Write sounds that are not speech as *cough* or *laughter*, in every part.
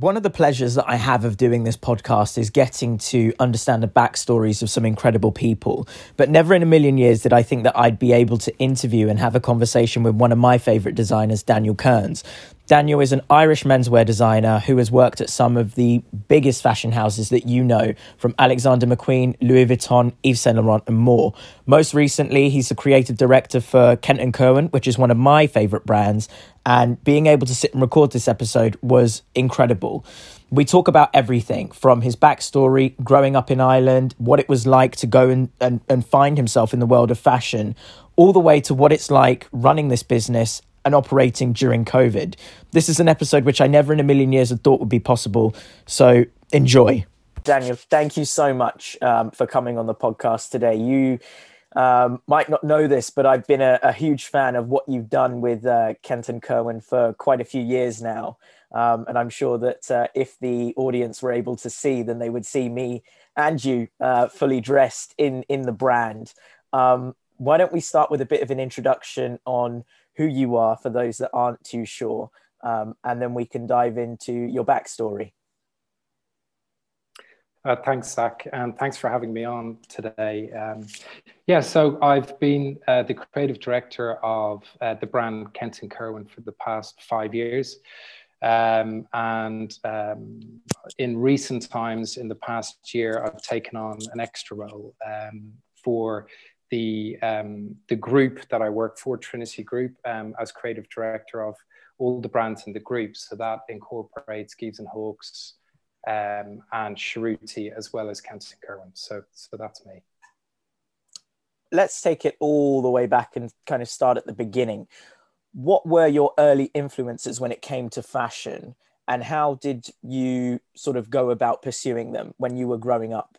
One of the pleasures that I have of doing this podcast is getting to understand the backstories of some incredible people. But never in a million years did I think that I'd be able to interview and have a conversation with one of my favorite designers, Daniel Kearns. Daniel is an Irish menswear designer who has worked at some of the biggest fashion houses that you know, from Alexander McQueen, Louis Vuitton, Yves Saint Laurent, and more. Most recently, he's the creative director for Kent and Curwen, which is one of my favorite brands. And being able to sit and record this episode was incredible. We talk about everything from his backstory, growing up in Ireland, what it was like to go and, and, and find himself in the world of fashion, all the way to what it's like running this business and operating during COVID. This is an episode which I never in a million years had thought would be possible. So enjoy. Daniel, thank you so much um, for coming on the podcast today. You um, might not know this, but I've been a, a huge fan of what you've done with uh, Kent and Curwen for quite a few years now. Um, and I'm sure that uh, if the audience were able to see, then they would see me and you uh, fully dressed in in the brand. Um, why don't we start with a bit of an introduction on who you are for those that aren't too sure, um, and then we can dive into your backstory. Uh, thanks, Zach, and thanks for having me on today. Um, yeah, so I've been uh, the creative director of uh, the brand Kent and Curwen for the past five years. Um, and um, in recent times, in the past year, I've taken on an extra role um, for the um, the group that I work for, Trinity Group, um, as creative director of all the brands in the group. So that incorporates Gieves and Hawkes um, and Cerruti as well as and Curwen. So so that's me. Let's take it all the way back and kind of start at the beginning. What were your early influences when it came to fashion, and how did you sort of go about pursuing them when you were growing up?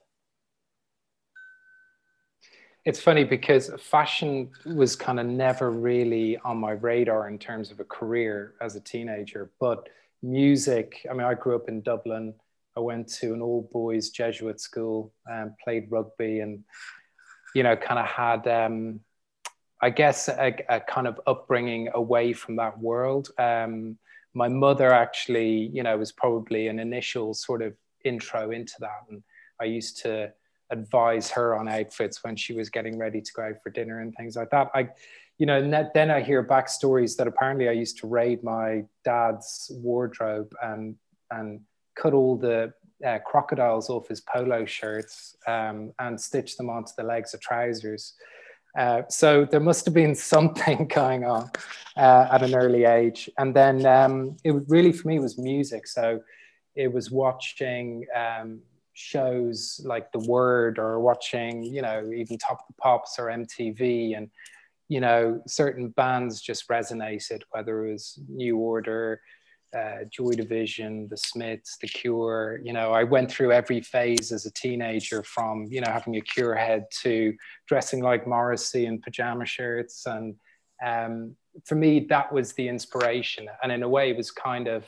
It's funny because fashion was kind of never really on my radar in terms of a career as a teenager but music i mean i grew up in dublin. I went to an all boys jesuit school and played rugby and you know kind of had um, i guess a, a, kind of upbringing away from that world. Um, my mother actually you know was probably an initial sort of intro into that. And i used to advise her on outfits when she was getting ready to go out for dinner and things like that. I, you know, then I hear backstories that apparently I used to raid my dad's wardrobe and and cut all the uh, crocodiles off his polo shirts um, and stitch them onto the legs of trousers. Uh, so there must have been *laughs* something going on uh, at an early age. And then um, it really, for me, was music. So it was watching um, shows like The Word or watching, you know, even Top of the Pops or MTV, and you know, certain bands just resonated, whether it was New Order, uh, Joy Division, The Smiths, The Cure. You know, I went through every phase as a teenager from, you know, having a cure head to dressing like Morrissey in pajama shirts. And um, for me, that was the inspiration. And in a way, it was kind of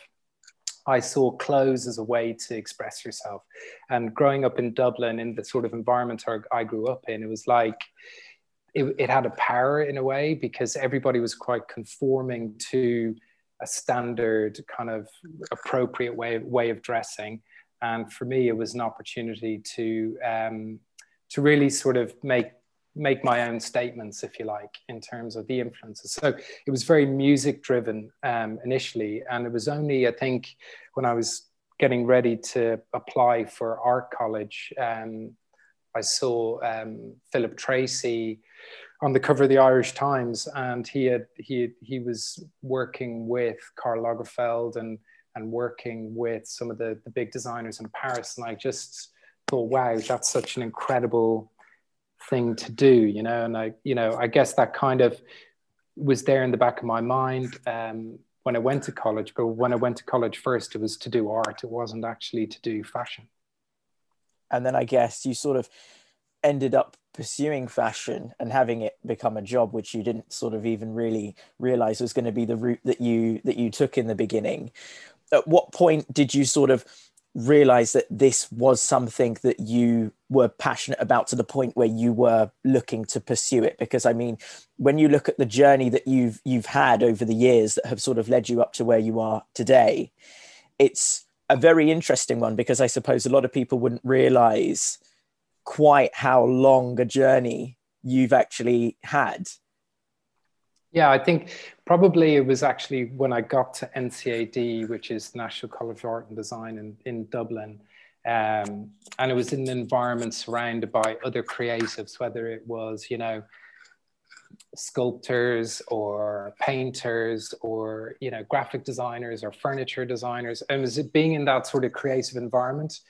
I saw clothes as a way to express yourself. And growing up in Dublin, in the sort of environment I grew up in, it was like it, it had a power in a way because everybody was quite conforming to a standard kind of appropriate way, way of dressing. And for me, it was an opportunity to um, to really sort of make make my own statements, if you like, in terms of the influences. So it was very music driven um, initially. And it was only, I think, when I was getting ready to apply for art college, um, I saw um, Philip Treacy on the cover of the Irish Times, and he had he he was working with Karl Lagerfeld and and working with some of the the big designers in Paris, and I just thought, wow, that's such an incredible thing to do, you know. And I, you know, I guess that kind of was there in the back of my mind um, when I went to college. But when I went to college first, it was to do art. It wasn't actually to do fashion. And then I guess you sort of ended up pursuing fashion and having it become a job which you didn't sort of even really realize was going to be the route that you that you took in the beginning at what point did you sort of realize that this was something that you were passionate about to the point where you were looking to pursue it because i mean when you look at the journey that you've you've had over the years that have sort of led you up to where you are today it's a very interesting one because I suppose a lot of people wouldn't realize quite how long a journey you've actually had. Yeah, I think probably it was actually when I got to NCAD, which is National College of Art and Design in, in Dublin. Um, and it was in an environment surrounded by other creatives, whether it was, you know, sculptors or painters or you know graphic designers or furniture designers and was it being in that sort of creative environment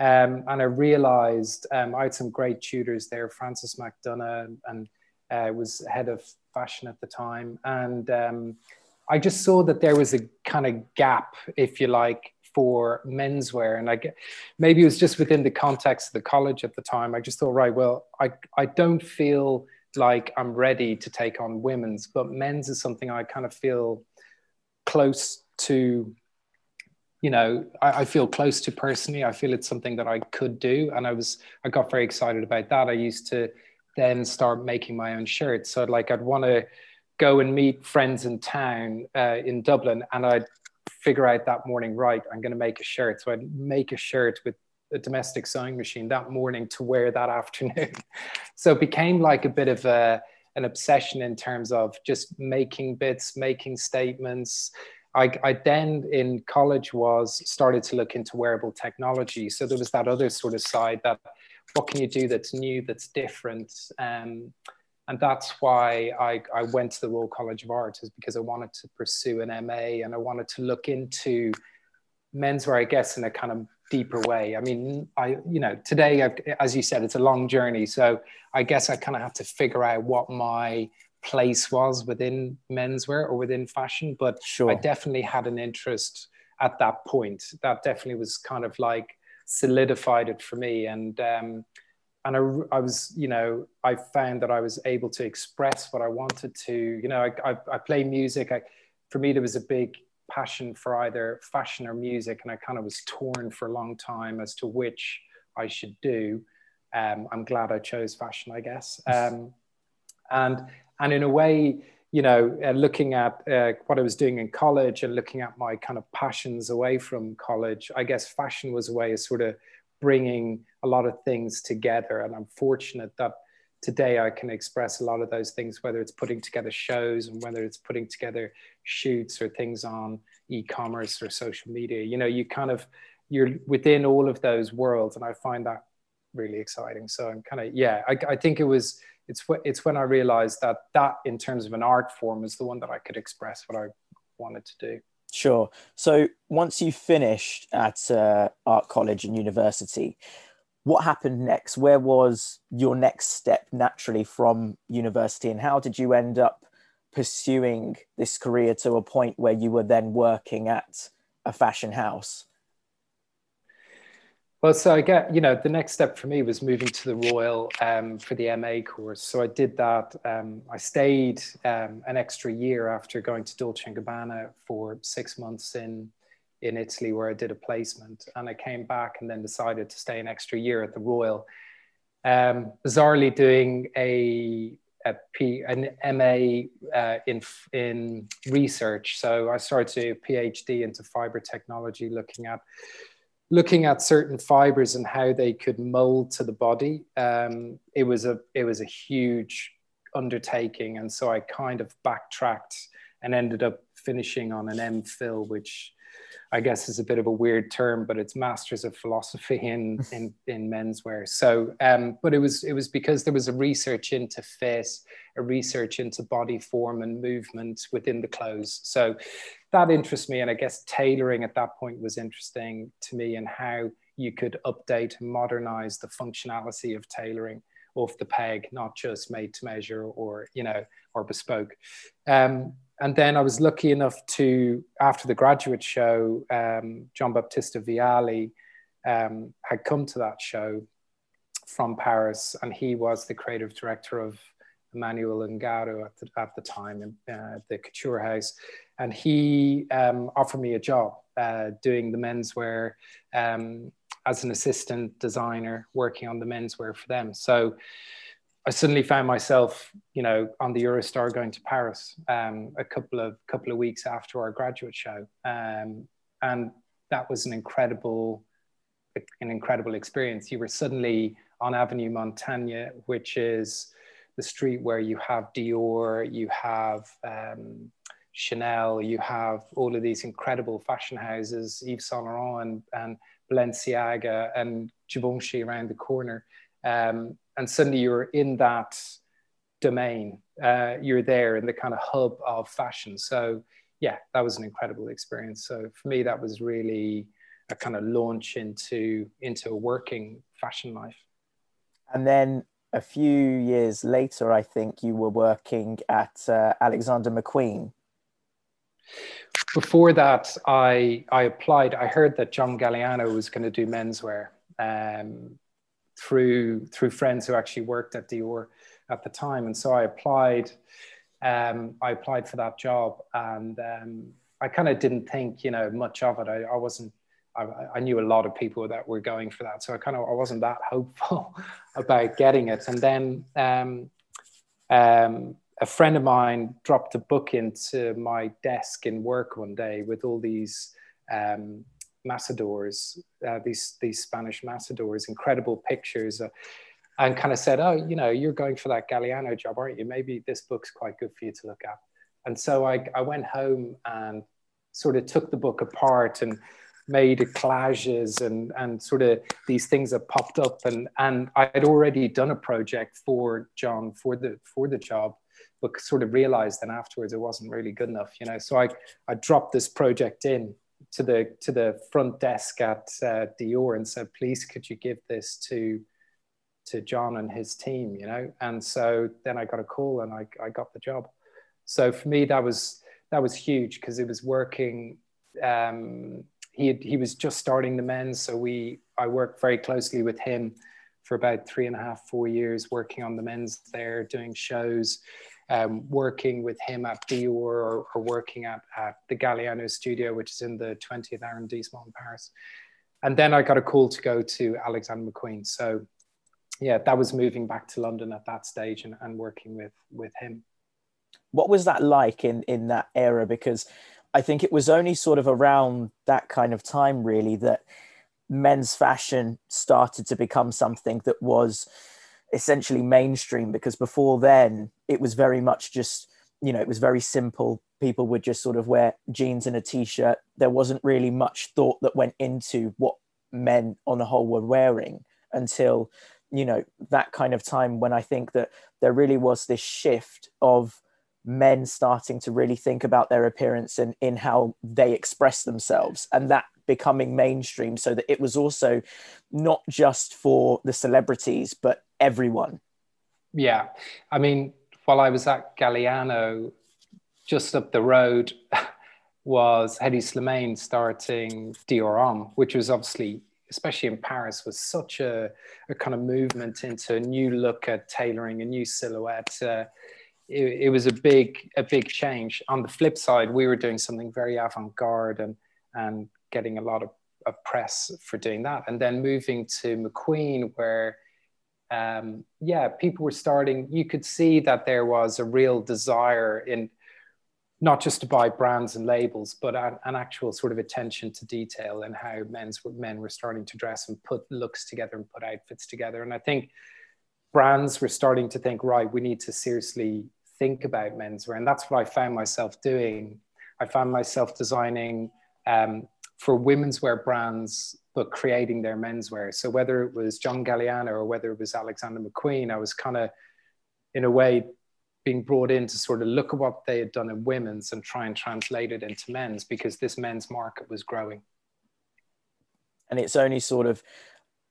um, and i realized um, i had some great tutors there francis mcdonough and uh, was head of fashion at the time and um, i just saw that there was a kind of gap if you like for menswear and i get maybe it was just within the context of the college at the time i just thought right well i i don't feel like I'm ready to take on women's, but men's is something I kind of feel close to. You know, I, I, feel close to personally. I feel it's something that I could do, and I was I got very excited about that. I used to then start making my own shirts. So like I'd want to go and meet friends in town uh, in Dublin, and I'd figure out that morning, right? I'm going to make a shirt. So I'd make a shirt with a domestic sewing machine that morning to wear that *laughs* afternoon. so it became like a bit of a, an obsession in terms of just making bits, making statements. I, I, then in college was started to look into wearable technology. So there was that other sort of side that what can you do that's new, that's different. Um, and that's why I, I went to the Royal College of Art is because I wanted to pursue an MA and I wanted to look into menswear, I guess, in a kind of deeper way. I mean, I you know today, I've, as you said, it's a long journey. So I guess I kind of have to figure out what my place was within menswear or within fashion. But sure. I definitely had an interest at that point. That definitely was kind of like solidified it for me. And um, and I, I was, you know, I found that I was able to express what I wanted to. You know, I, I, I play music. I, for me, there was a big passion for either fashion or music, and I kind of was torn for a long time as to which I should do. Um, I'm glad I chose fashion, I guess. Um, and and in a way, you know, uh, looking at uh, what I was doing in college and looking at my kind of passions away from college, I guess fashion was a way of sort of bringing a lot of things together. And I'm fortunate that today I can express a lot of those things, whether it's putting together shows and whether it's putting together shoots or things on e-commerce or social media. You know, you kind of you're within all of those worlds, and I find that really exciting. So I'm kind of yeah, I, I think it was it's it's when I realized that that in terms of an art form is the one that I could express what I wanted to do. Sure. So once you finished at uh, art college and university, what happened next? Where was your next step naturally from university, and how did you end up pursuing this career to a point where you were then working at a fashion house? Well, so I get, you know, the next step for me was moving to the Royal um, for the MA course. So I did that. Um, I stayed um, an extra year after going to Dolce & Gabbana for six months in in Italy where I did a placement. And I came back and then decided to stay an extra year at the Royal. Um, bizarrely doing a, a P, an MA uh, in, in research. So I started a PhD into fiber technology, looking at looking at certain fibers and how they could mold to the body. Um, it was a it was a huge undertaking, and so I kind of backtracked and ended up finishing on an MPhil, which I guess is a bit of a weird term, but it's masters of philosophy in *laughs* in, in menswear. So, um, but it was it was because there was a research into fit, a research into body form and movement within the clothes. So that interests me, and I guess tailoring at that point was interesting to me, and how you could update and modernize the functionality of tailoring off the peg, not just made to measure or you know or bespoke. Um, and then I was lucky enough to, after the graduate show, um, Giambattista Valli um, had come to that show from Paris, and he was the creative director of Emmanuel Ungaro at the, at the time in uh, the Couture House. And he um, offered me a job uh, doing the menswear um, as an assistant designer, working on the menswear for them. So I suddenly found myself, you know, on the Eurostar going to Paris um, a couple of couple of weeks after our graduate show, um, and that was an incredible, an incredible experience. You were suddenly on Avenue Montaigne, which is the street where you have Dior, you have um, Chanel, you have all of these incredible fashion houses, Yves Saint Laurent and, and Balenciaga and Givenchy around the corner. Um, and suddenly you're in that domain. Uh, you're there in the kind of hub of fashion. So yeah, that was an incredible experience. So for me, that was really a kind of launch into into a working fashion life. And then a few years later, I think you were working at uh, Alexander McQueen. Before that, I I applied. I heard that John Galliano was going to do menswear um, through through friends who actually worked at Dior at the time, and so I applied. Um, I applied for that job, and um, I kind of didn't think, you know, much of it. I, I wasn't. I, I, knew a lot of people that were going for that, so I kind of I wasn't that *laughs* hopeful about getting it. And then um, um, a friend of mine dropped a book into my desk in work one day with all these Macadors, uh, these these Spanish Macadors, incredible pictures. Uh, and kind of said, "Oh, you know, you're going for that Galliano job, aren't you? Maybe this book's quite good for you to look at." And so I, I went home and sort of took the book apart and made collages and and sort of these things that popped up and and I had already done a project for John for the for the job but sort of realized then afterwards it wasn't really good enough you know so I I dropped this project in to the to the front desk at uh, Dior and said please could you give this to to John and his team, you know. And so then I got a call and I, I got the job. So for me, that was that was huge because it was working. Um, he had, he was just starting the men's, so we I worked very closely with him for about three and a half, four years, working on the men's there, doing shows, um, working with him at Dior or, or working at, at the Galliano studio, which is in the 20th arrondissement in Paris. And then I got a call to go to Alexander McQueen. So yeah, that was moving back to London at that stage and, and working with with him. What was that like in in that era? Because I think it was only sort of around that kind of time, really, that men's fashion started to become something that was essentially mainstream. Because before then, it was very much just you know it was very simple. People would just sort of wear jeans and a t-shirt. There wasn't really much thought that went into what men on the whole were wearing until you know that kind of time when i think that there really was this shift of men starting to really think about their appearance and in how they express themselves and that becoming mainstream so that it was also not just for the celebrities but everyone yeah i mean while i was at galliano just up the road *laughs* was Hedi Slimane starting Dior Homme, which was obviously especially in Paris, was such a, a kind of movement into a new look at tailoring, a new silhouette. Uh, it, it, was a big, a big change. On the flip side, we were doing something very avant-garde and and getting a lot of, of press for doing that. And then moving to McQueen, where um, yeah, people were starting. You could see that there was a real desire in not just to buy brands and labels, but an, an, actual sort of attention to detail and how men's men were starting to dress and put looks together and put outfits together. And I think brands were starting to think, right, we need to seriously think about menswear, and that's what I found myself doing. I found myself designing um, for women's wear brands, but creating their menswear. So whether it was John Galliano or whether it was Alexander McQueen, I was kind of, in a way, being brought in to sort of look at what they had done in women's and try and translate it into men's because this men's market was growing. And it's only sort of,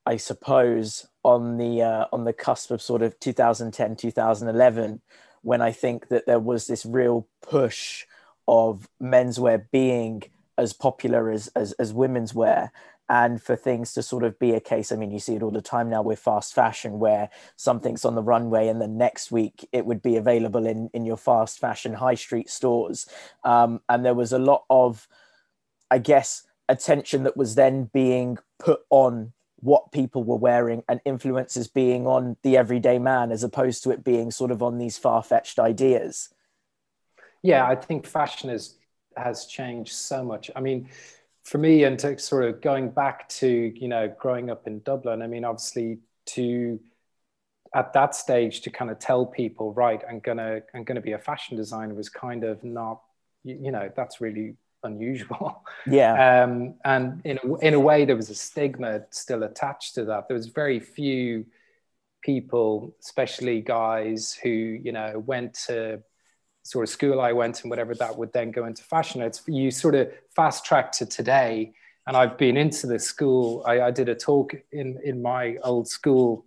I suppose, on the uh, on the cusp of sort of 2010, 2011, when I think that there was this real push of menswear being as popular as as, as women's wear and for things to sort of be a case i mean you see it all the time now with fast fashion where something's on the runway and then next week it would be available in in your fast fashion high street stores. Um, and there was a lot of i guess attention that was then being put on what people were wearing and influences being on the everyday man as opposed to it being sort of on these far-fetched ideas. Yeah i think fashion is has changed so much. I mean for me, and to sort of going back to you know growing up in Dublin, I mean, obviously to at that stage to kind of tell people, right, I'm gonna I'm gonna be a fashion designer was kind of not, you, you know, that's really unusual. Yeah. *laughs* Um, and in a, in a way, there was a stigma still attached to that. There was very few people, especially guys who you know went to sort of school I went and whatever that would then go into fashion. It's you sort of fast track to today. And I've been into the school. I, I did a talk in in my old school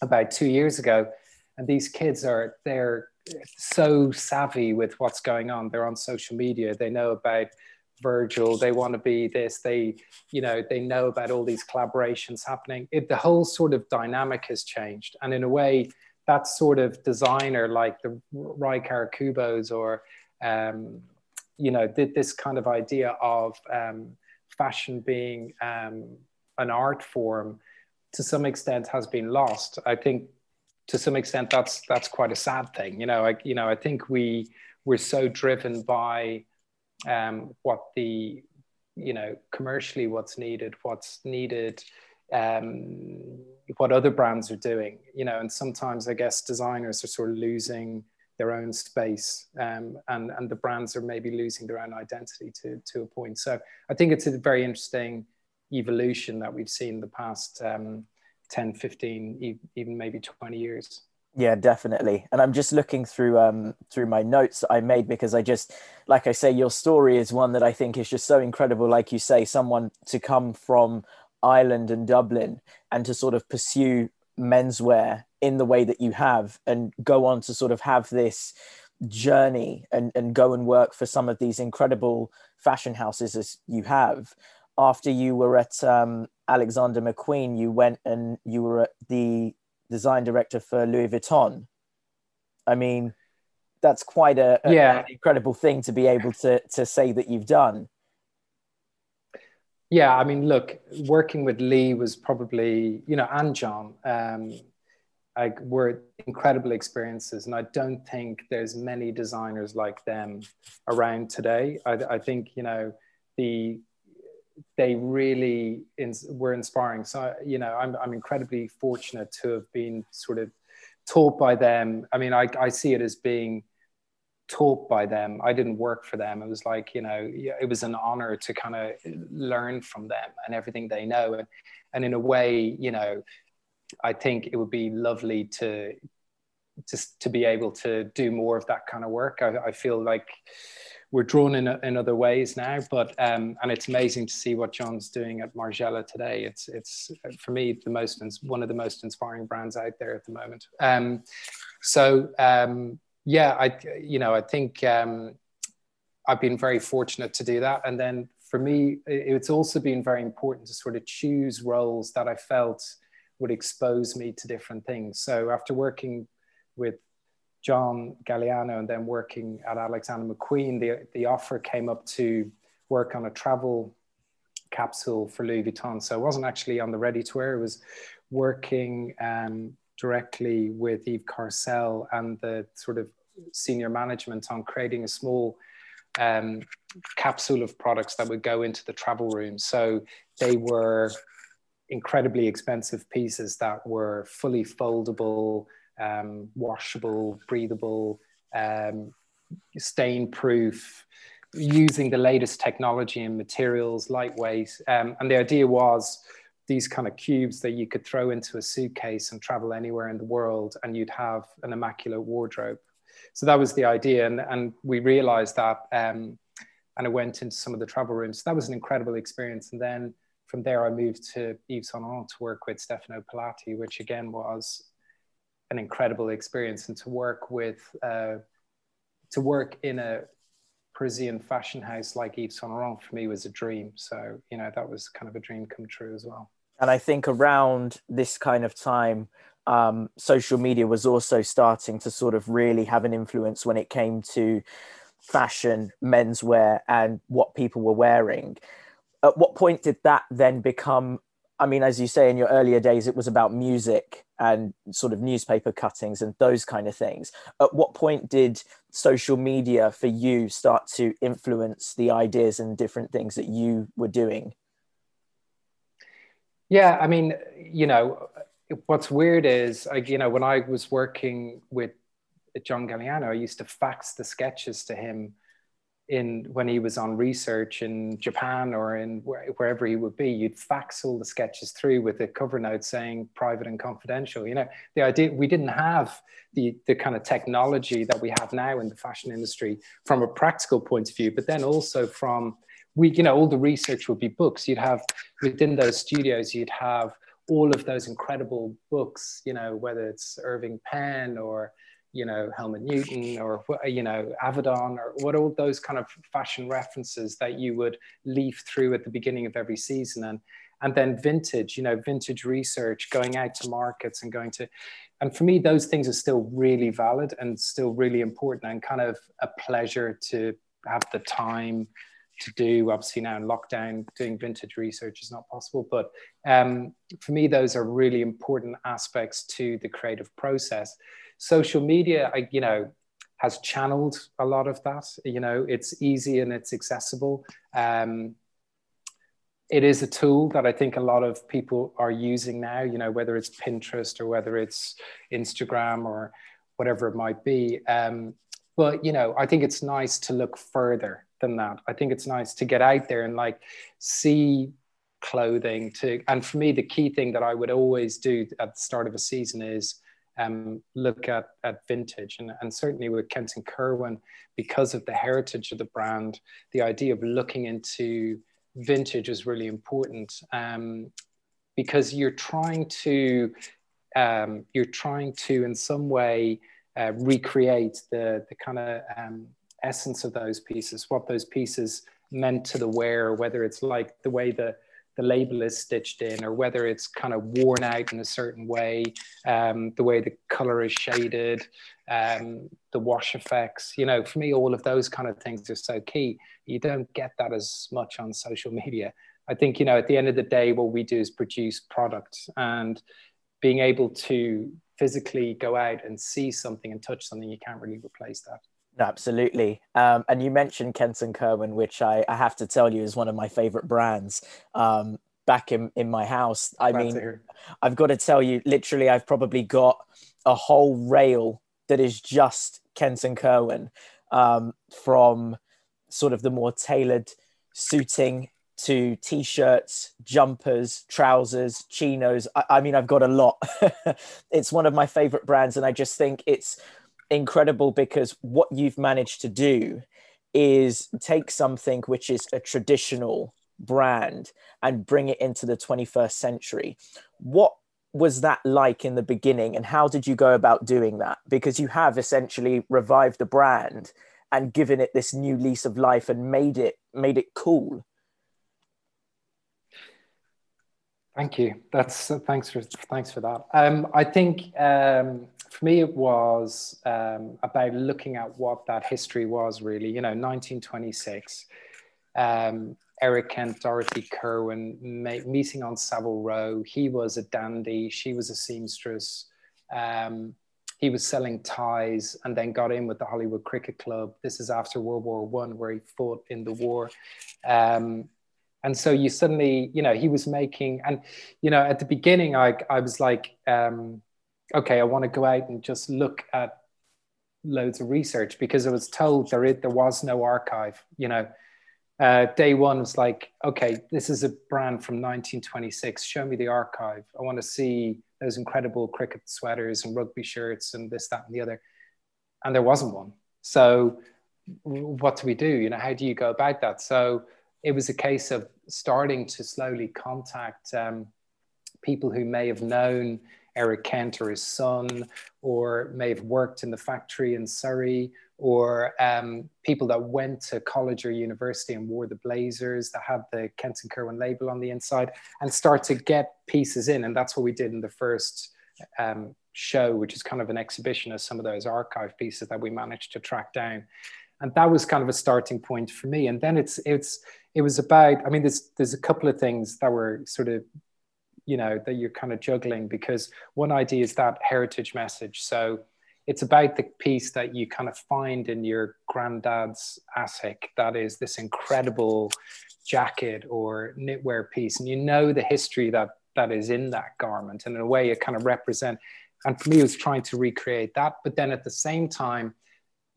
about two years ago, and these kids are they're so savvy with what's going on. They're on social media. They know about Virgil. They want to be this. They, you know, they know about all these collaborations happening. It, the whole sort of dynamic has changed, and in a way, that sort of designer like the Rei Kawakubos or, um, you know, this kind of idea of um, fashion being um, an art form to some extent has been lost. I think to some extent that's that's quite a sad thing. You know, I you know I think we we're so driven by um, what the you know commercially what's needed, what's needed, um, what other brands are doing. You know, and sometimes I guess designers are sort of losing their own space um, and and the brands are maybe losing their own identity to to a point. So I think it's a very interesting evolution that we've seen the past um, 10 15 even maybe 20 years yeah definitely and i'm just looking through um through my notes i made because i just like i say your story is one that i think is just so incredible like you say someone to come from ireland and dublin and to sort of pursue menswear in the way that you have and go on to sort of have this journey and, and go and work for some of these incredible fashion houses as you have after you were at um, Alexander McQueen, you went and you were the design director for Louis Vuitton. I mean, that's quite a, a yeah. an incredible thing to be able to to say that you've done. Yeah, I mean, look, working with Lee was probably, you know, and John, um, I, were incredible experiences, and I don't think there's many designers like them around today. I, I think, you know, the they really ins- were inspiring. So, you know, I'm, I'm incredibly fortunate to have been sort of taught by them. I mean, I, I see it as being taught by them. I didn't work for them. It was like, you know, it was an honor to kind of learn from them and everything they know. And, and in a way, you know, I think it would be lovely to just to be able to do more of that kind of work. I, I feel like, we're drawn in, in other ways now. But um, and it's amazing to see what John's doing at Margiela today. It's it's for me the most one of the most inspiring brands out there at the moment. Um, so um, yeah, I you know I think um, I've been very fortunate to do that, and then for me it's also been very important to sort of choose roles that I felt would expose me to different things. So after working with John Galliano and then working at Alexander McQueen, the, the offer came up to work on a travel capsule for Louis Vuitton. So I wasn't actually on the ready to wear, it was working um, directly with Yves Carcelle and the sort of senior management on creating a small um, capsule of products that would go into the travel room. So they were incredibly expensive pieces that were fully foldable um, washable, breathable, um, stain proof, using the latest technology and materials, lightweight. Um, and the idea was these kind of cubes that you could throw into a suitcase and travel anywhere in the world, and you'd have an immaculate wardrobe. So that was the idea. And, and we realized that. Um, and I went into some of the travel rooms. So that was an incredible experience. And then from there, I moved to Yves Saint Laurent to work with Stefano Pilati, which again was an incredible experience and to work with uh, to work in a Parisian fashion house like Yves Saint Laurent for me was a dream. So you know that was kind of a dream come true as well. And I think around this kind of time, um, social media was also starting to sort of really have an influence when it came to fashion, menswear, and what people were wearing. At what point did that then become I mean, as you say, in your earlier days, it was about music and sort of newspaper cuttings and those kind of things. At what point did social media for you start to influence the ideas and different things that you were doing? Yeah, I mean, you know, what's weird is, like, you know, when I was working with John Galliano, I used to fax the sketches to him in when he was on research in Japan or in wherever he would be, you'd fax all the sketches through with a cover note saying private and confidential. You know, the idea we didn't have the the kind of technology that we have now in the fashion industry from a practical point of view, but then also from we, you know, all the research would be books. You'd have within those studios, you'd have all of those incredible books, you know, whether it's Irving Penn or you know Helmut Newton or you know Avedon or what all those kind of fashion references that you would leaf through at the beginning of every season. And and then vintage you know vintage research going out to markets and going to and for me those things are still really valid and still really important and kind of a pleasure to have the time to do obviously now in lockdown doing vintage research is not possible but um, for me those are really important aspects to the creative process social media, I, you know, has channeled a lot of that. You know, it's easy and it's accessible. Um, it is a tool that I think a lot of people are using now, you know, whether it's Pinterest or whether it's Instagram or whatever it might be. Um, but, you know, I think it's nice to look further than that. I think it's nice to get out there and like see clothing to, and for me, the key thing that I would always do at the start of a season is um, look at, at vintage. And, and certainly with Kent and Curwen, because of the heritage of the brand, the idea of looking into vintage is really important um, because you're trying to, um, you're trying to in some way uh, recreate the, the kind of um, essence of those pieces, what those pieces meant to the wearer, whether it's like the way the the label is stitched in or whether it's kind of worn out in a certain way, um, the way the color is shaded, um, the wash effects. You know, for me, all of those kind of things are so key. You don't get that as much on social media. I think, you know, at the end of the day, what we do is produce products and being able to physically go out and see something and touch something, you can't really replace that. Absolutely. Um, and you mentioned Kent and Curwen, which I, I, have to tell you is one of my favorite brands. Um, back in, in my house, I Glad mean, I've got to tell you, literally, I've probably got a whole rail that is just Kent and Curwen um, from sort of the more tailored suiting to t-shirts, jumpers, trousers, chinos. I, I mean, I've got a lot. *laughs* it's one of my favorite brands, and I just think it's incredible because what you've managed to do is take something which is a traditional brand and bring it into the 21st century. What was that like in the beginning and how did you go about doing that? Because you have essentially revived the brand and given it this new lease of life and made it made it cool. Thank you. That's uh, thanks for thanks for that. Um, I think um, for me, it was um, about looking at what that history was really. You know, 1926, um, Eric Kent, Dorothy Curwen meeting on Savile Row. He was a dandy, she was a seamstress. Um, he was selling ties and then got in with the Hollywood Cricket Club. This is after World War One, where he fought in the war. Um, and so you suddenly, you know, he was making, and you know, at the beginning, I, I was like, um, okay, I want to go out and just look at loads of research because I was told there, it, there was no archive. You know, uh, day one was like, okay, this is a brand from 1926. Show me the archive. I want to see those incredible cricket sweaters and rugby shirts and this, that, and the other. And there wasn't one. So, what do we do? You know, how do you go about that? So, it was a case of starting to slowly contact um, people who may have known Eric Kent or his son, or may have worked in the factory in Surrey, or um, people that went to college or university and wore the blazers that had the Kent and Curwen label on the inside, and start to get pieces in. And that's what we did in the first um, show, which is kind of an exhibition of some of those archive pieces that we managed to track down. And that was kind of a starting point for me. And then it's it's it was about. I mean, there's there's a couple of things that were sort of you know that you're kind of juggling because one idea is that heritage message. So it's about the piece that you kind of find in your granddad's attic that is this incredible jacket or knitwear piece. And you know the history that that is in that garment. And in a way it kind of represent and for me it was trying to recreate that. But then at the same time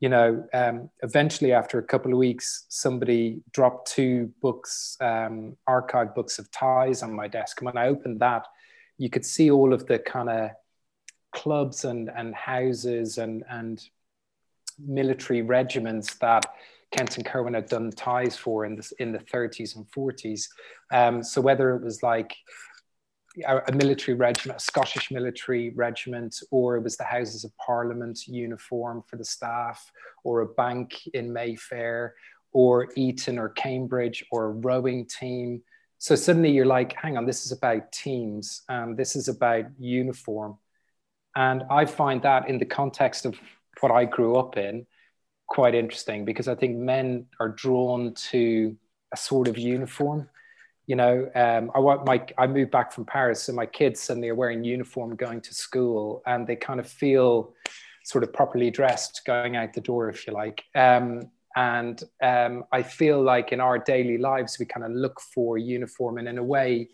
you know um, eventually after a couple of weeks somebody dropped two books um, archive books of ties on my desk and when i opened that you could see all of the kind of clubs and, and houses and, and military regiments that Kent and Curwen had done ties for in the, in the 30s and 40s. Um, so whether it was like a, military regiment, a Scottish military regiment, or it was the Houses of Parliament uniform for the staff, or a bank in Mayfair, or Eton or Cambridge, or a rowing team. So suddenly you're like, hang on, this is about teams. Um, this is about uniform. And I find that in the context of what I grew up in, quite interesting because I think men are drawn to a sort of uniform. You know, um, I want my I moved back from Paris, so my kids suddenly are wearing uniform going to school, and they kind of feel sort of properly dressed going out the door, if you like. Um, and um, I feel like in our daily lives we kind of look for uniform, and in a way,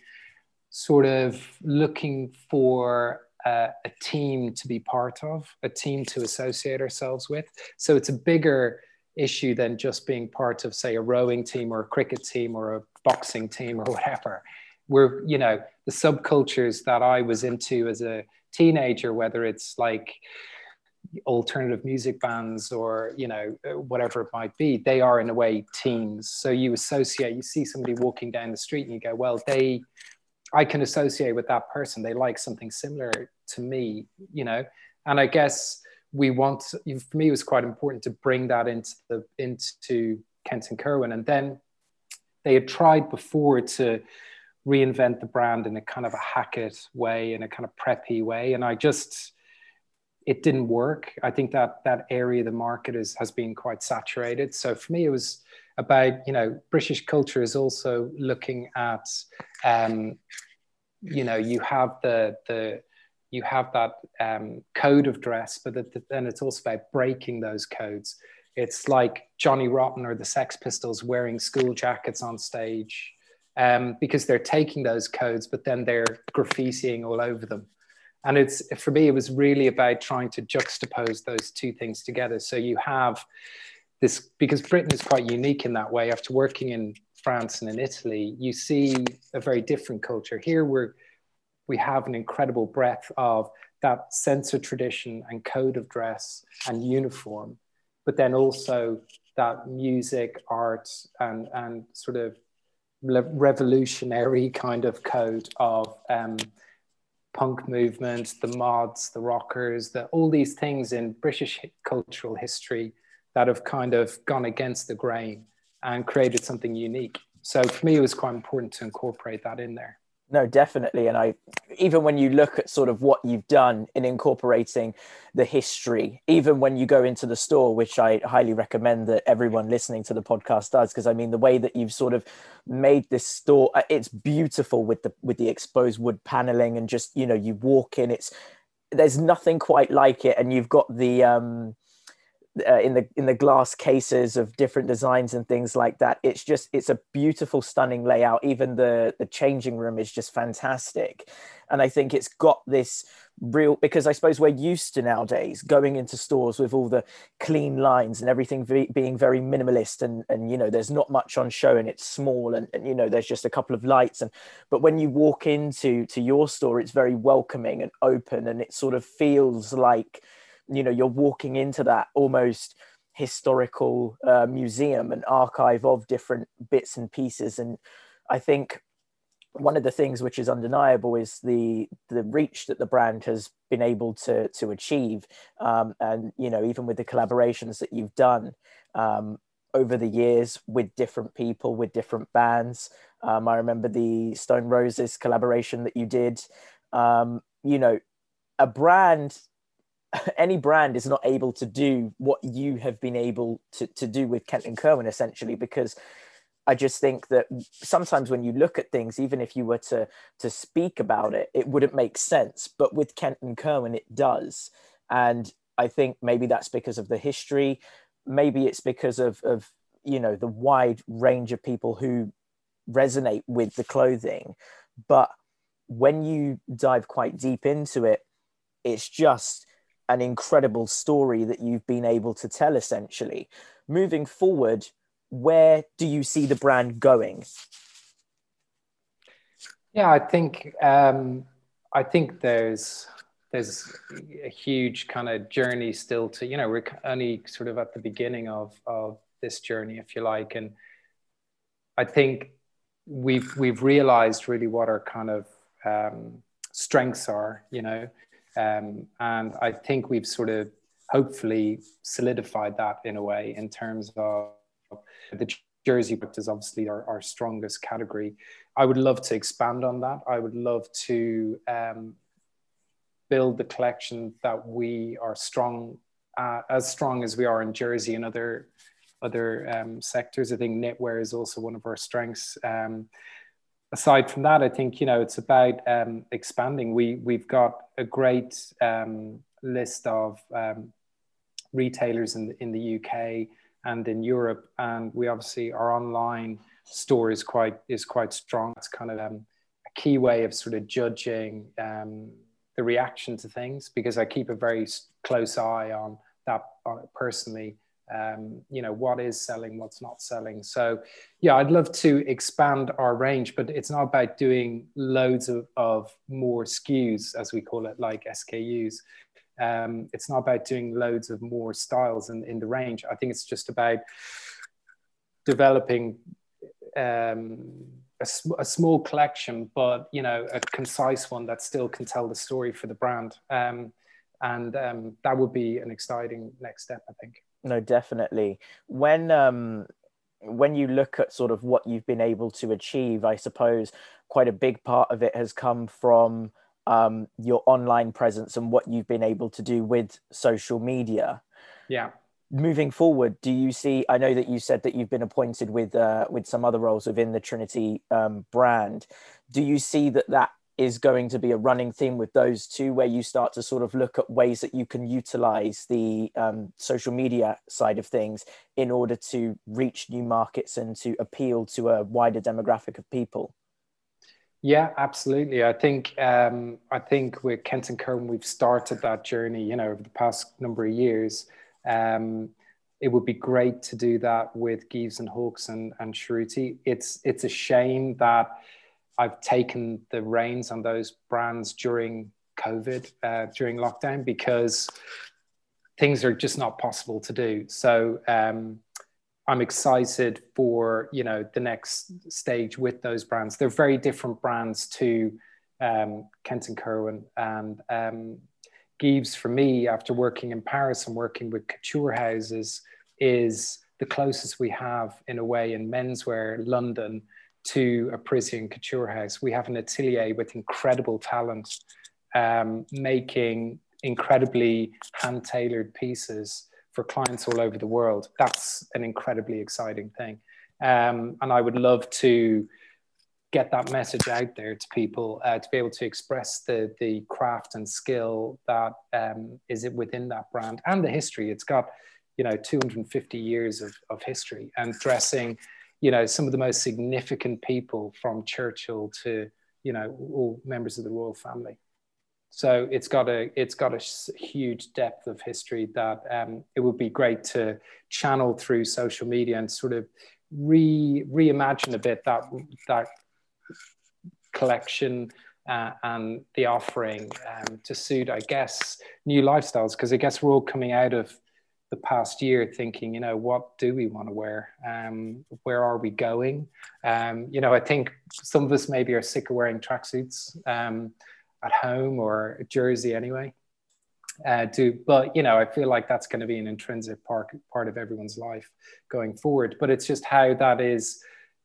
sort of looking for uh, a team to be part of, a team to associate ourselves with. So it's a bigger issue than just being part of, say, a rowing team or a cricket team or a boxing team or *laughs* whatever. We're, you know, the subcultures that I was into as a teenager, whether it's like alternative music bands or you know whatever it might be they are in a way teams so you associate you see somebody walking down the street and you go well they I can associate with that person. They like something similar to me, you know. And I guess we want for me it was quite important to bring that into the into Kent and Curwen. And then they had tried before to reinvent the brand in a kind of a Hackett way, in a kind of preppy way. And I just it didn't work. I think that that area of the market is has been quite saturated. So for me, it was about you know British culture is also looking at um, you know you have the the you have that um, code of dress, but then it's also about breaking those codes. It's like Johnny Rotten or the Sex Pistols wearing school jackets on stage um, because they're taking those codes, but then they're graffitiing all over them. And it's for me, it was really about trying to juxtapose those two things together. So you have this because Britain is quite unique in that way. After working in France and in Italy, you see a very different culture. Here, we're we have an incredible breadth of that sense of tradition and code of dress and uniform, but then also that music, art, and and sort of revolutionary kind of code of um, punk movement, the mods, the rockers, the, all these things in British cultural history that have kind of gone against the grain and created something unique. So for me, it was quite important to incorporate that in there. No, definitely. And I, even when you look at sort of what you've done in incorporating the history, even when you go into the store, which I highly recommend that everyone listening to the podcast does, because I mean, the way that you've sort of made this store, uh, it's beautiful with the, with the exposed wood paneling and just, you know, you walk in, it's, there's nothing quite like it. And you've got the, um, uh, in the in the glass cases of different designs and things like that it's just it's a beautiful stunning layout. Even the the changing room is just fantastic. And i think it's got this real because i suppose we're used to nowadays going into stores with all the clean lines and everything being very minimalist and and you know there's not much on show and it's small and, and you know there's just a couple of lights. And but when you walk into to your store it's very welcoming and open and it sort of feels like you know you're walking into that almost historical uh, museum and archive of different bits and pieces. And i think one of the things which is undeniable is the the reach that the brand has been able to to achieve. Um, and you know even with the collaborations that you've done um, over the years with different people with different bands. Um, i remember the stone roses collaboration that you did. Um, you know a brand *clears throat* any brand is not able to do what you have been able to, to do with Kent and Curwen essentially because I just think that sometimes when you look at things, even if you were to to speak about it, it wouldn't make sense. But with Kent and Curwen, it does. And I think maybe that's because of the history. Maybe it's because of of you know the wide range of people who resonate with the clothing. But when you dive quite deep into it, it's just an incredible story that you've been able to tell essentially. Moving forward, where do you see the brand going? Yeah, I think um, I think there's there's a huge kind of journey still to you know we're only sort of at the beginning of of this journey if you like and I think we've we've realized really what our kind of um, strengths are you know um, and I think we've sort of hopefully solidified that in a way in terms of the jersey product is obviously our, our strongest category. I would love to expand on that. I would love to um, build the collection that we are strong, uh, as strong as we are in jersey and other other um, sectors. I think knitwear is also one of our strengths. Um, aside from that, I think you know it's about um, expanding. We we've got a great um, list of um, retailers in the, in the UK and in Europe, and we obviously our online store is quite is quite strong. It's kind of um, a key way of sort of judging um, the reaction to things because I keep a very close eye on that on personally. Um, you know what is selling, what's not selling. So, yeah, I'd love to expand our range, but it's not about doing loads of, of more SKUs, as we call it, like SKUs. Um, it's not about doing loads of more styles in, in the range. I think it's just about developing um, a, a, small collection, but you know, a concise one that still can tell the story for the brand. Um, and um, that would be an exciting next step, I think. No, definitely. When um, when you look at sort of what you've been able to achieve, I suppose quite a big part of it has come from um, your online presence and what you've been able to do with social media. Yeah. Moving forward, do you see? I know that you said that you've been appointed with uh, with some other roles within the Trinity um, brand. Do you see that that is going to be a running theme with those two, where you start to sort of look at ways that you can utilize the um, social media side of things in order to reach new markets and to appeal to a wider demographic of people? Yeah, absolutely. I think um, I think with Kent and Curwen, we've started that journey. You know, over the past number of years. Um, it would be great to do that with Gieves and Hawkes and, and Cerruti. It's it's a shame that I've taken the reins on those brands during COVID, uh, during lockdown, because things are just not possible to do. So um, I'm excited for you know the next stage with those brands. They're very different brands to um, Kent and Curwen and um, Gieves. For me, after working in Paris and working with couture houses, is the closest we have in a way in menswear London to a Parisian couture house. We have an atelier with incredible talent, um, making incredibly hand tailored pieces for clients all over the world. That's an incredibly exciting thing. Um, and I would love to get that message out there to people uh, to be able to express the, the craft and skill that um, is within that brand and the history. It's got, you know, 250 years of, of history and dressing, you know, some of the most significant people from Churchill to, you know, all members of the royal family. So it's got a it's got a huge depth of history that um, it would be great to channel through social media and sort of re reimagine a bit that that collection uh, and the offering um, to suit, I guess, new lifestyles. Because I guess we're all coming out of the past year thinking, you know, what do we want to wear? Um, where are we going? Um, you know, I think some of us maybe are sick of wearing tracksuits. Um, at home or jersey anyway. Uh, do but you know I feel like that's going to be an intrinsic part part of everyone's life going forward. But it's just how that is,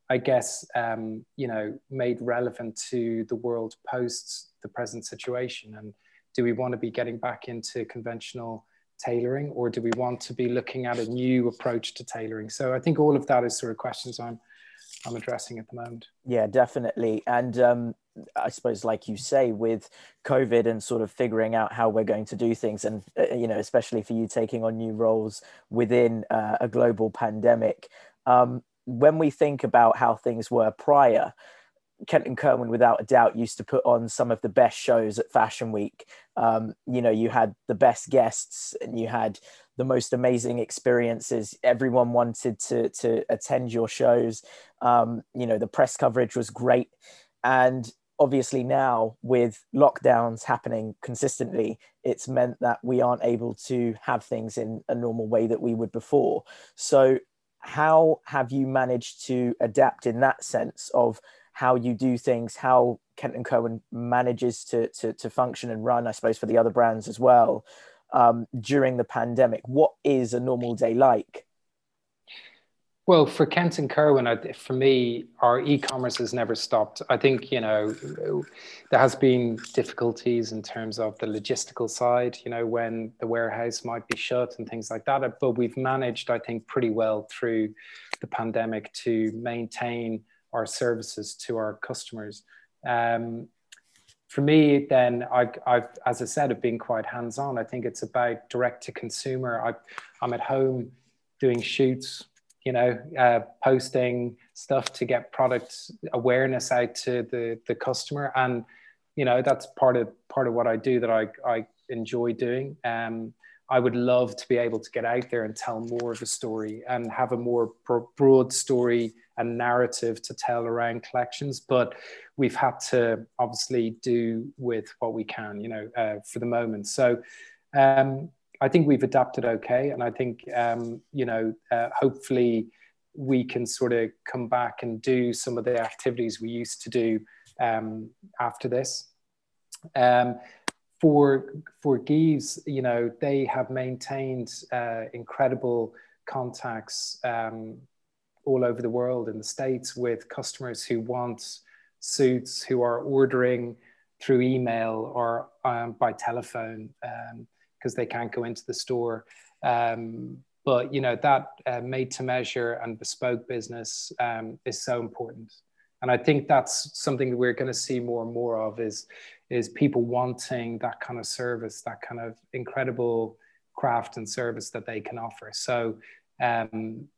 I guess, um, you know, made relevant to the world post the present situation. And do we want to be getting back into conventional tailoring, or do we want to be looking at a new approach to tailoring? So I think all of that is sort of questions I'm I'm addressing at the moment. Yeah, definitely. And um, I suppose, like you say, with COVID and sort of figuring out how we're going to do things, and uh, you know, especially for you taking on new roles within uh, a global pandemic, um, when we think about how things were prior, Kent and Curwen, without a doubt, used to put on some of the best shows at Fashion Week. Um, you know, you had the best guests, and you had the most amazing experiences. Everyone wanted to to attend your shows. Um, you know, the press coverage was great, and obviously now with lockdowns happening consistently, it's meant that we aren't able to have things in a normal way that we would before. So, how have you managed to adapt in that sense of how you do things, how Kent and Curwen manages to, to, to function and run, I suppose, for the other brands as well um, during the pandemic? What is a normal day like? Well, for Kent and Curwen, for me, our e-commerce has never stopped. I think you know there has been difficulties in terms of the logistical side. You know, when the warehouse might be shut and things like that. But we've managed, I think, pretty well through the pandemic to maintain our services to our customers. Um, for me, then I've, I've, as I said, I've been quite hands-on. I think it's about direct to consumer. I, I'm at home doing shoots, you know, uh, posting stuff to get product awareness out to the the customer, and you know that's part of part of what I do that I I enjoy doing. Um, I would love to be able to get out there and tell more of a story and have a more broad story and narrative to tell around collections. But we've had to obviously do with what we can, you know, uh, for the moment. So um, I think we've adapted okay, and I think um, you know, uh, hopefully we can sort of come back and do some of the activities we used to do um, after this. Um, for for Gieves, you know, they have maintained uh, incredible contacts um, all over the world in the states with customers who want suits who are ordering through email or um, by telephone because um, they can't go into the store. Um, but you know that uh, made to measure and bespoke business um, is so important and i think that's something that we're going to see more and more of is is people wanting that kind of service that kind of incredible craft and service that they can offer. So um,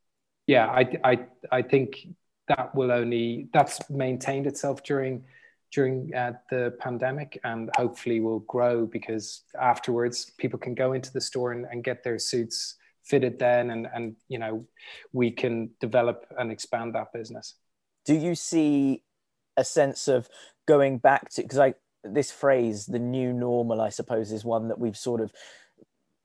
yeah, I, I, I think that will only that's maintained itself during during uh, the pandemic and hopefully will grow because afterwards people can go into the store and, and get their suits fitted then and and you know we can develop and expand that business do you see a sense of going back to because i this phrase the new normal i suppose is one that we've sort of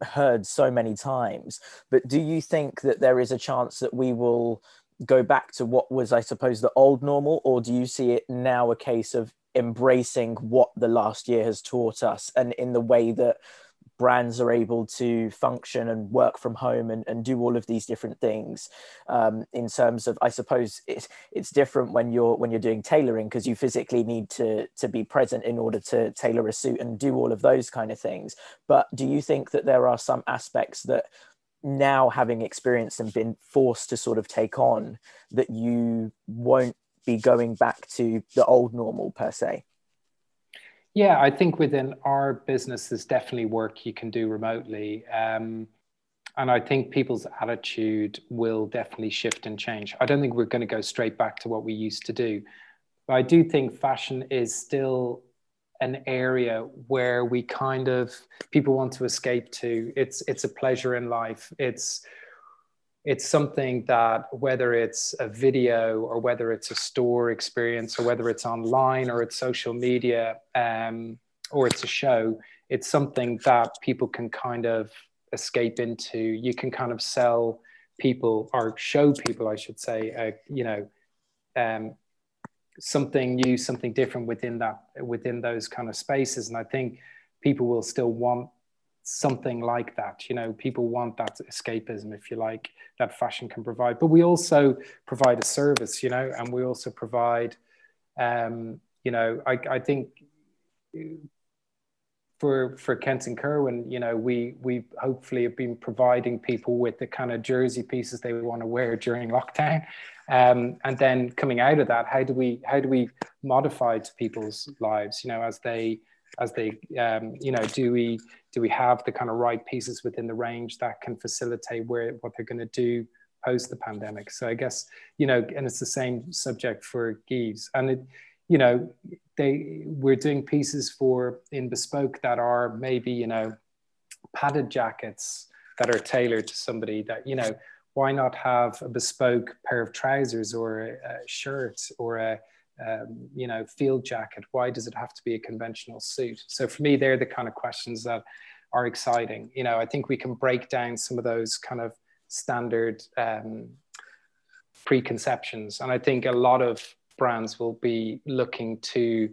heard so many times. But do you think that there is a chance that we will go back to what was, I suppose, the old normal, or do you see it now a case of embracing what the last year has taught us and in the way that brands are able to function and work from home and, and do all of these different things um, in terms of i suppose it's it's different when you're when you're doing tailoring because you physically need to to be present in order to tailor a suit and do all of those kind of things. But do you think that there are some aspects that now having experienced and been forced to sort of take on that you won't be going back to the old normal per se yeah, I think within our business, there's definitely work you can do remotely. Um, and I think people's attitude will definitely shift and change. I don't think we're going to go straight back to what we used to do. But I do think fashion is still an area where we kind of people want to escape to. It's it's a pleasure in life. It's it's something that whether it's a video or whether it's a store experience or whether it's online or it's social media um, or it's a show it's something that people can kind of escape into. You can kind of sell people or show people i should say uh, you know um, something new something different within that within those kind of spaces. And i think people will still want something like that. You know, people want that escapism, if you like, that fashion can provide. But we also provide a service, you know, and we also provide, um, you know, I, I think for for Kent and Curwen, you know, we we hopefully have been providing people with the kind of jersey pieces they want to wear during *laughs* lockdown. Um, and then coming out of that, how do we how do we modify to people's lives? You know, as they as they um, you know do we do we have the kind of right pieces within the range that can facilitate where what they're going to do post the pandemic? So I guess you know, and it's the same subject for Gieves, and it you know they we're doing pieces for in bespoke that are maybe you know padded jackets that are tailored to somebody that you know why not have a bespoke pair of trousers or a, a shirt or a um, you know field jacket why does it have to be a conventional suit? So for me they're the kind of questions that are exciting. You know i think we can break down some of those kind of standard um, preconceptions. And i think a lot of brands will be looking to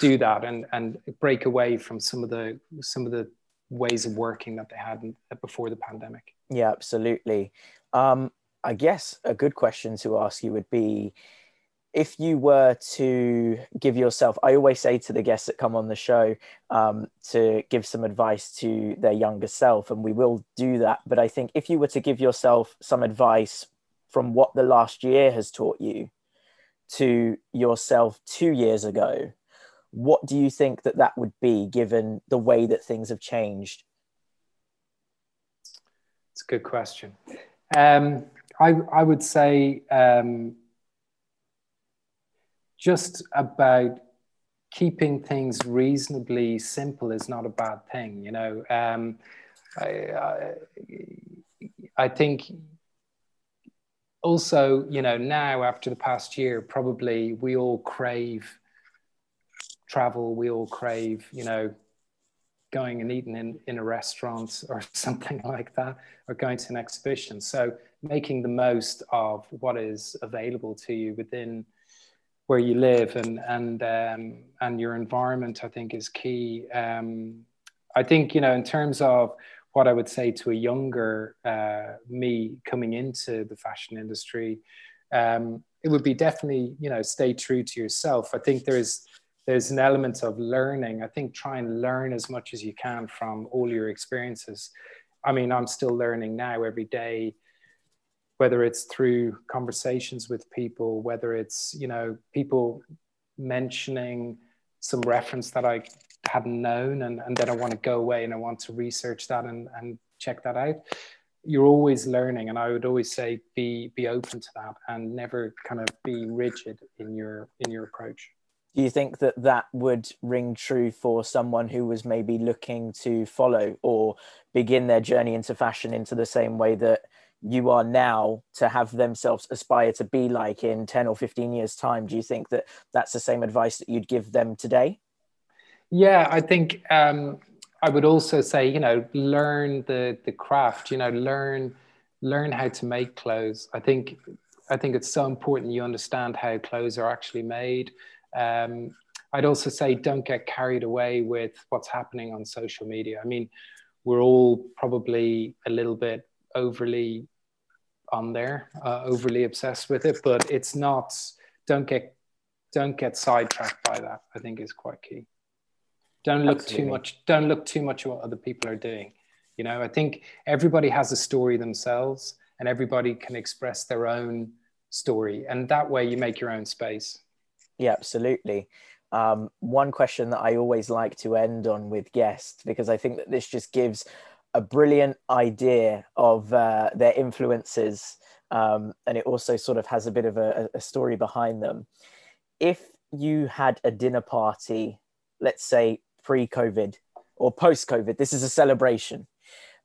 do that and and break away from some of the some of the ways of working that they had before the pandemic. Yeah absolutely. Um, i guess a good question to ask you would be if you were to give yourself i always say to the guests that come on the show um, to give some advice to their younger self and we will do that but i think if you were to give yourself some advice from what the last year has taught you to yourself two years ago, what do you think that that would be given the way that things have changed? It's a good question. Um, I, I would say um, just about keeping things reasonably simple is not a bad thing. You know, um, I, I, I think also, you know, now after the past year, probably we all crave travel. We all crave, you know, going and eating in, in a restaurant *laughs* or something like that, or going to an exhibition. So making the most of what is available to you within where you live and and um, and your environment, I think, is key. Um, I think you know, in terms of what I would say to a younger uh, me coming into the fashion industry, um, it would be definitely you know stay true to yourself. I think there's there's an element of learning. I think try and learn as much as you can from all your experiences. I mean, I'm still learning now every day, whether it's through conversations with people, whether it's you know people mentioning some reference that I hadn't known and, and then I want to go away and I want to research that and, and check that out. You're always learning and I would always say be be open to that and never kind of be rigid in your in your approach. Do you think that that would ring true for someone who was maybe looking to follow or begin their journey into fashion into the same way that you are now to have themselves aspire to be like in 10 or 15 years time do you think that that's the same advice that you'd give them today yeah, I think um, I would also say, you know, learn the the craft. You know, learn learn how to make clothes. I think I think it's so important you understand how clothes are actually made. Um, I'd also say don't get carried away with what's happening on social media. I mean, we're all probably a little bit overly on there, uh, overly obsessed with it, but it's not. Don't get don't get sidetracked by that. I think is quite key don't look Absolutely. too much don't look too much at what other people are doing you know i think everybody has a story themselves and everybody can express their own story and that way you make your own space yeah absolutely um, one question that i always like to end on with guests because i think that this just gives a brilliant idea of uh, their influences um, and it also sort of has a bit of a, a story behind them if you had a dinner party let's say pre-COVID or post-COVID. This is a celebration.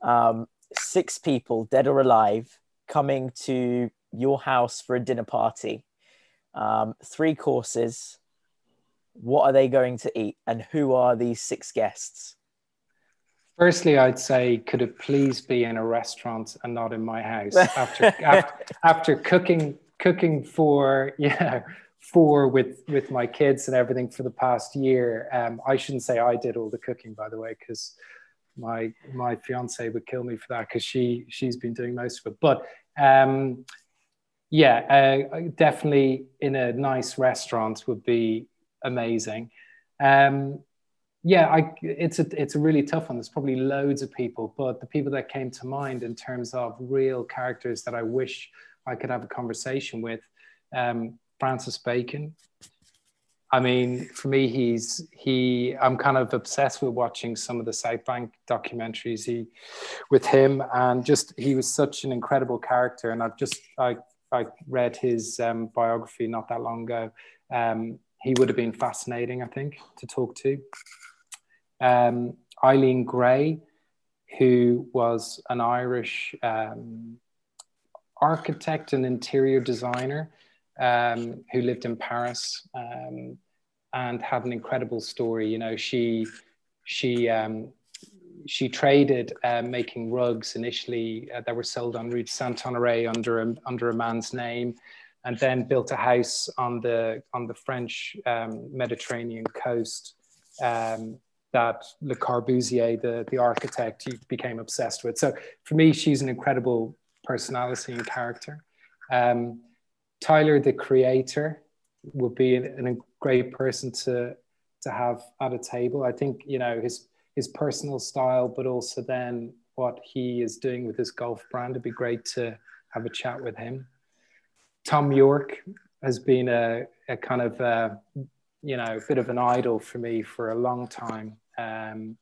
Um, six people, dead or alive, coming to your house for a dinner party. Um, three courses. What are they going to eat, and who are these six guests? Firstly, I'd say, could it please be in a restaurant and not in my house? *laughs* After after, after cooking cooking for *laughs* yeah for with with my kids and everything for the past year. Um, I shouldn't say I did all the cooking, by the way, because my my fiance would kill me for that because she she's been doing most of it. But um, yeah, uh, definitely in a nice restaurant would be amazing. Um, yeah, I, it's a it's a really tough one. There's probably loads of people, but the people that came to mind in terms of real characters that I wish I could have a conversation with, um, Francis Bacon. I mean, for me, he's he. I'm kind of obsessed with watching some of the South Bank documentaries he, with him, and just he was such an incredible character. And I've just I I read his um, biography not that long ago. Um, he would have been fascinating, I think, to talk to um, Eileen Gray, who was an Irish um, architect and interior designer um, who lived in Paris um, and had an incredible story. You know, she she um, she traded uh, making rugs initially uh, that were sold on Rue Saint Honoré under a, under a man's name, and then built a house on the on the French um, Mediterranean coast um, that Le Corbusier, the, the architect, he became obsessed with. So for me, she's an incredible personality and character. Um, Tyler, the creator, would be a great person to to have at a table. I think you know his his personal style, but also then what he is doing with his golf brand. It'd be great to have a chat with him. Thom Yorke has been a, a kind of a, you know a bit of an idol for me for a long time. Um,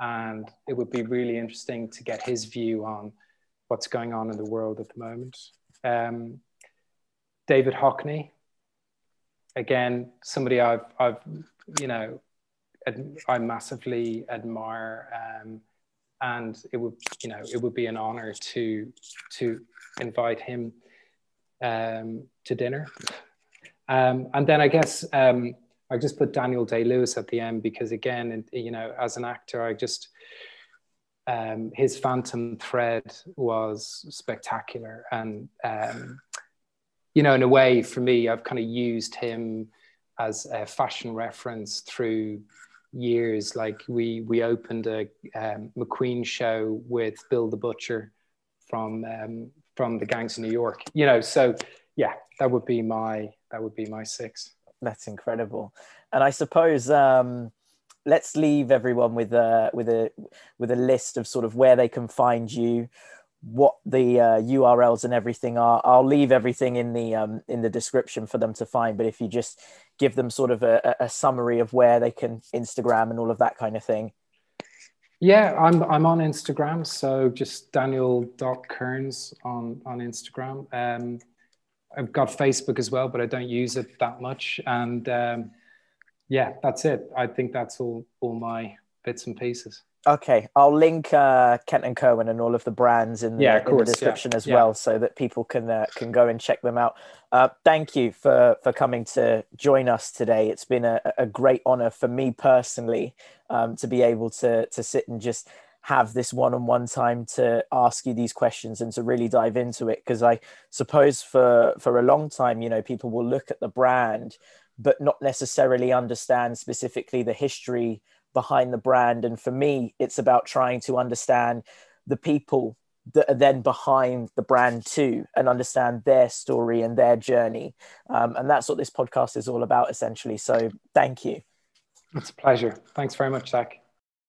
and it would be really interesting to get his view on what's going on in the world at the moment. Um, David Hockney, again, somebody I've, I've you know, ad- I massively admire, um, and it would, you know, it would be an honor to to invite him um, to dinner. Um, and then I guess um, I just put Daniel Day Lewis at the end because again, you know, as an actor, I just um, his Phantom Thread was spectacular, and um, you know, in a way, for me, I've kind of used him as a fashion reference through years. Like we we opened a um, McQueen show with Bill the Butcher from um, from the Gangs of New York. You know, so yeah, that would be my that would be my six. That's incredible. And I suppose um, let's leave everyone with a with a with a list of sort of where they can find you, what the uh, URLs and everything are. I'll leave everything in the um, in the description for them to find. But if you just give them sort of a, a summary of where they can Instagram and all of that kind of thing. Yeah, I'm I'm on Instagram, so just Daniel Kearns on on Instagram. Um, I've got Facebook as well, but I don't use it that much. And um, yeah, that's it. I think that's all all my bits and pieces. Okay, I'll link uh, Kent and Curwen and all of the brands in the, yeah, in the description yeah. as yeah. well, so that people can uh, can go and check them out. Uh, thank you for for coming to join us today. It's been a, a great honor for me personally um, to be able to to sit and just have this one-on-one time to ask you these questions and to really dive into it. Because i suppose for for a long time you know people will look at the brand but not necessarily understand specifically the history behind the brand. And for me it's about trying to understand the people that are then behind the brand too and understand their story and their journey. Um, and that's what this podcast is all about essentially. So thank you. It's a pleasure. Thanks very much zach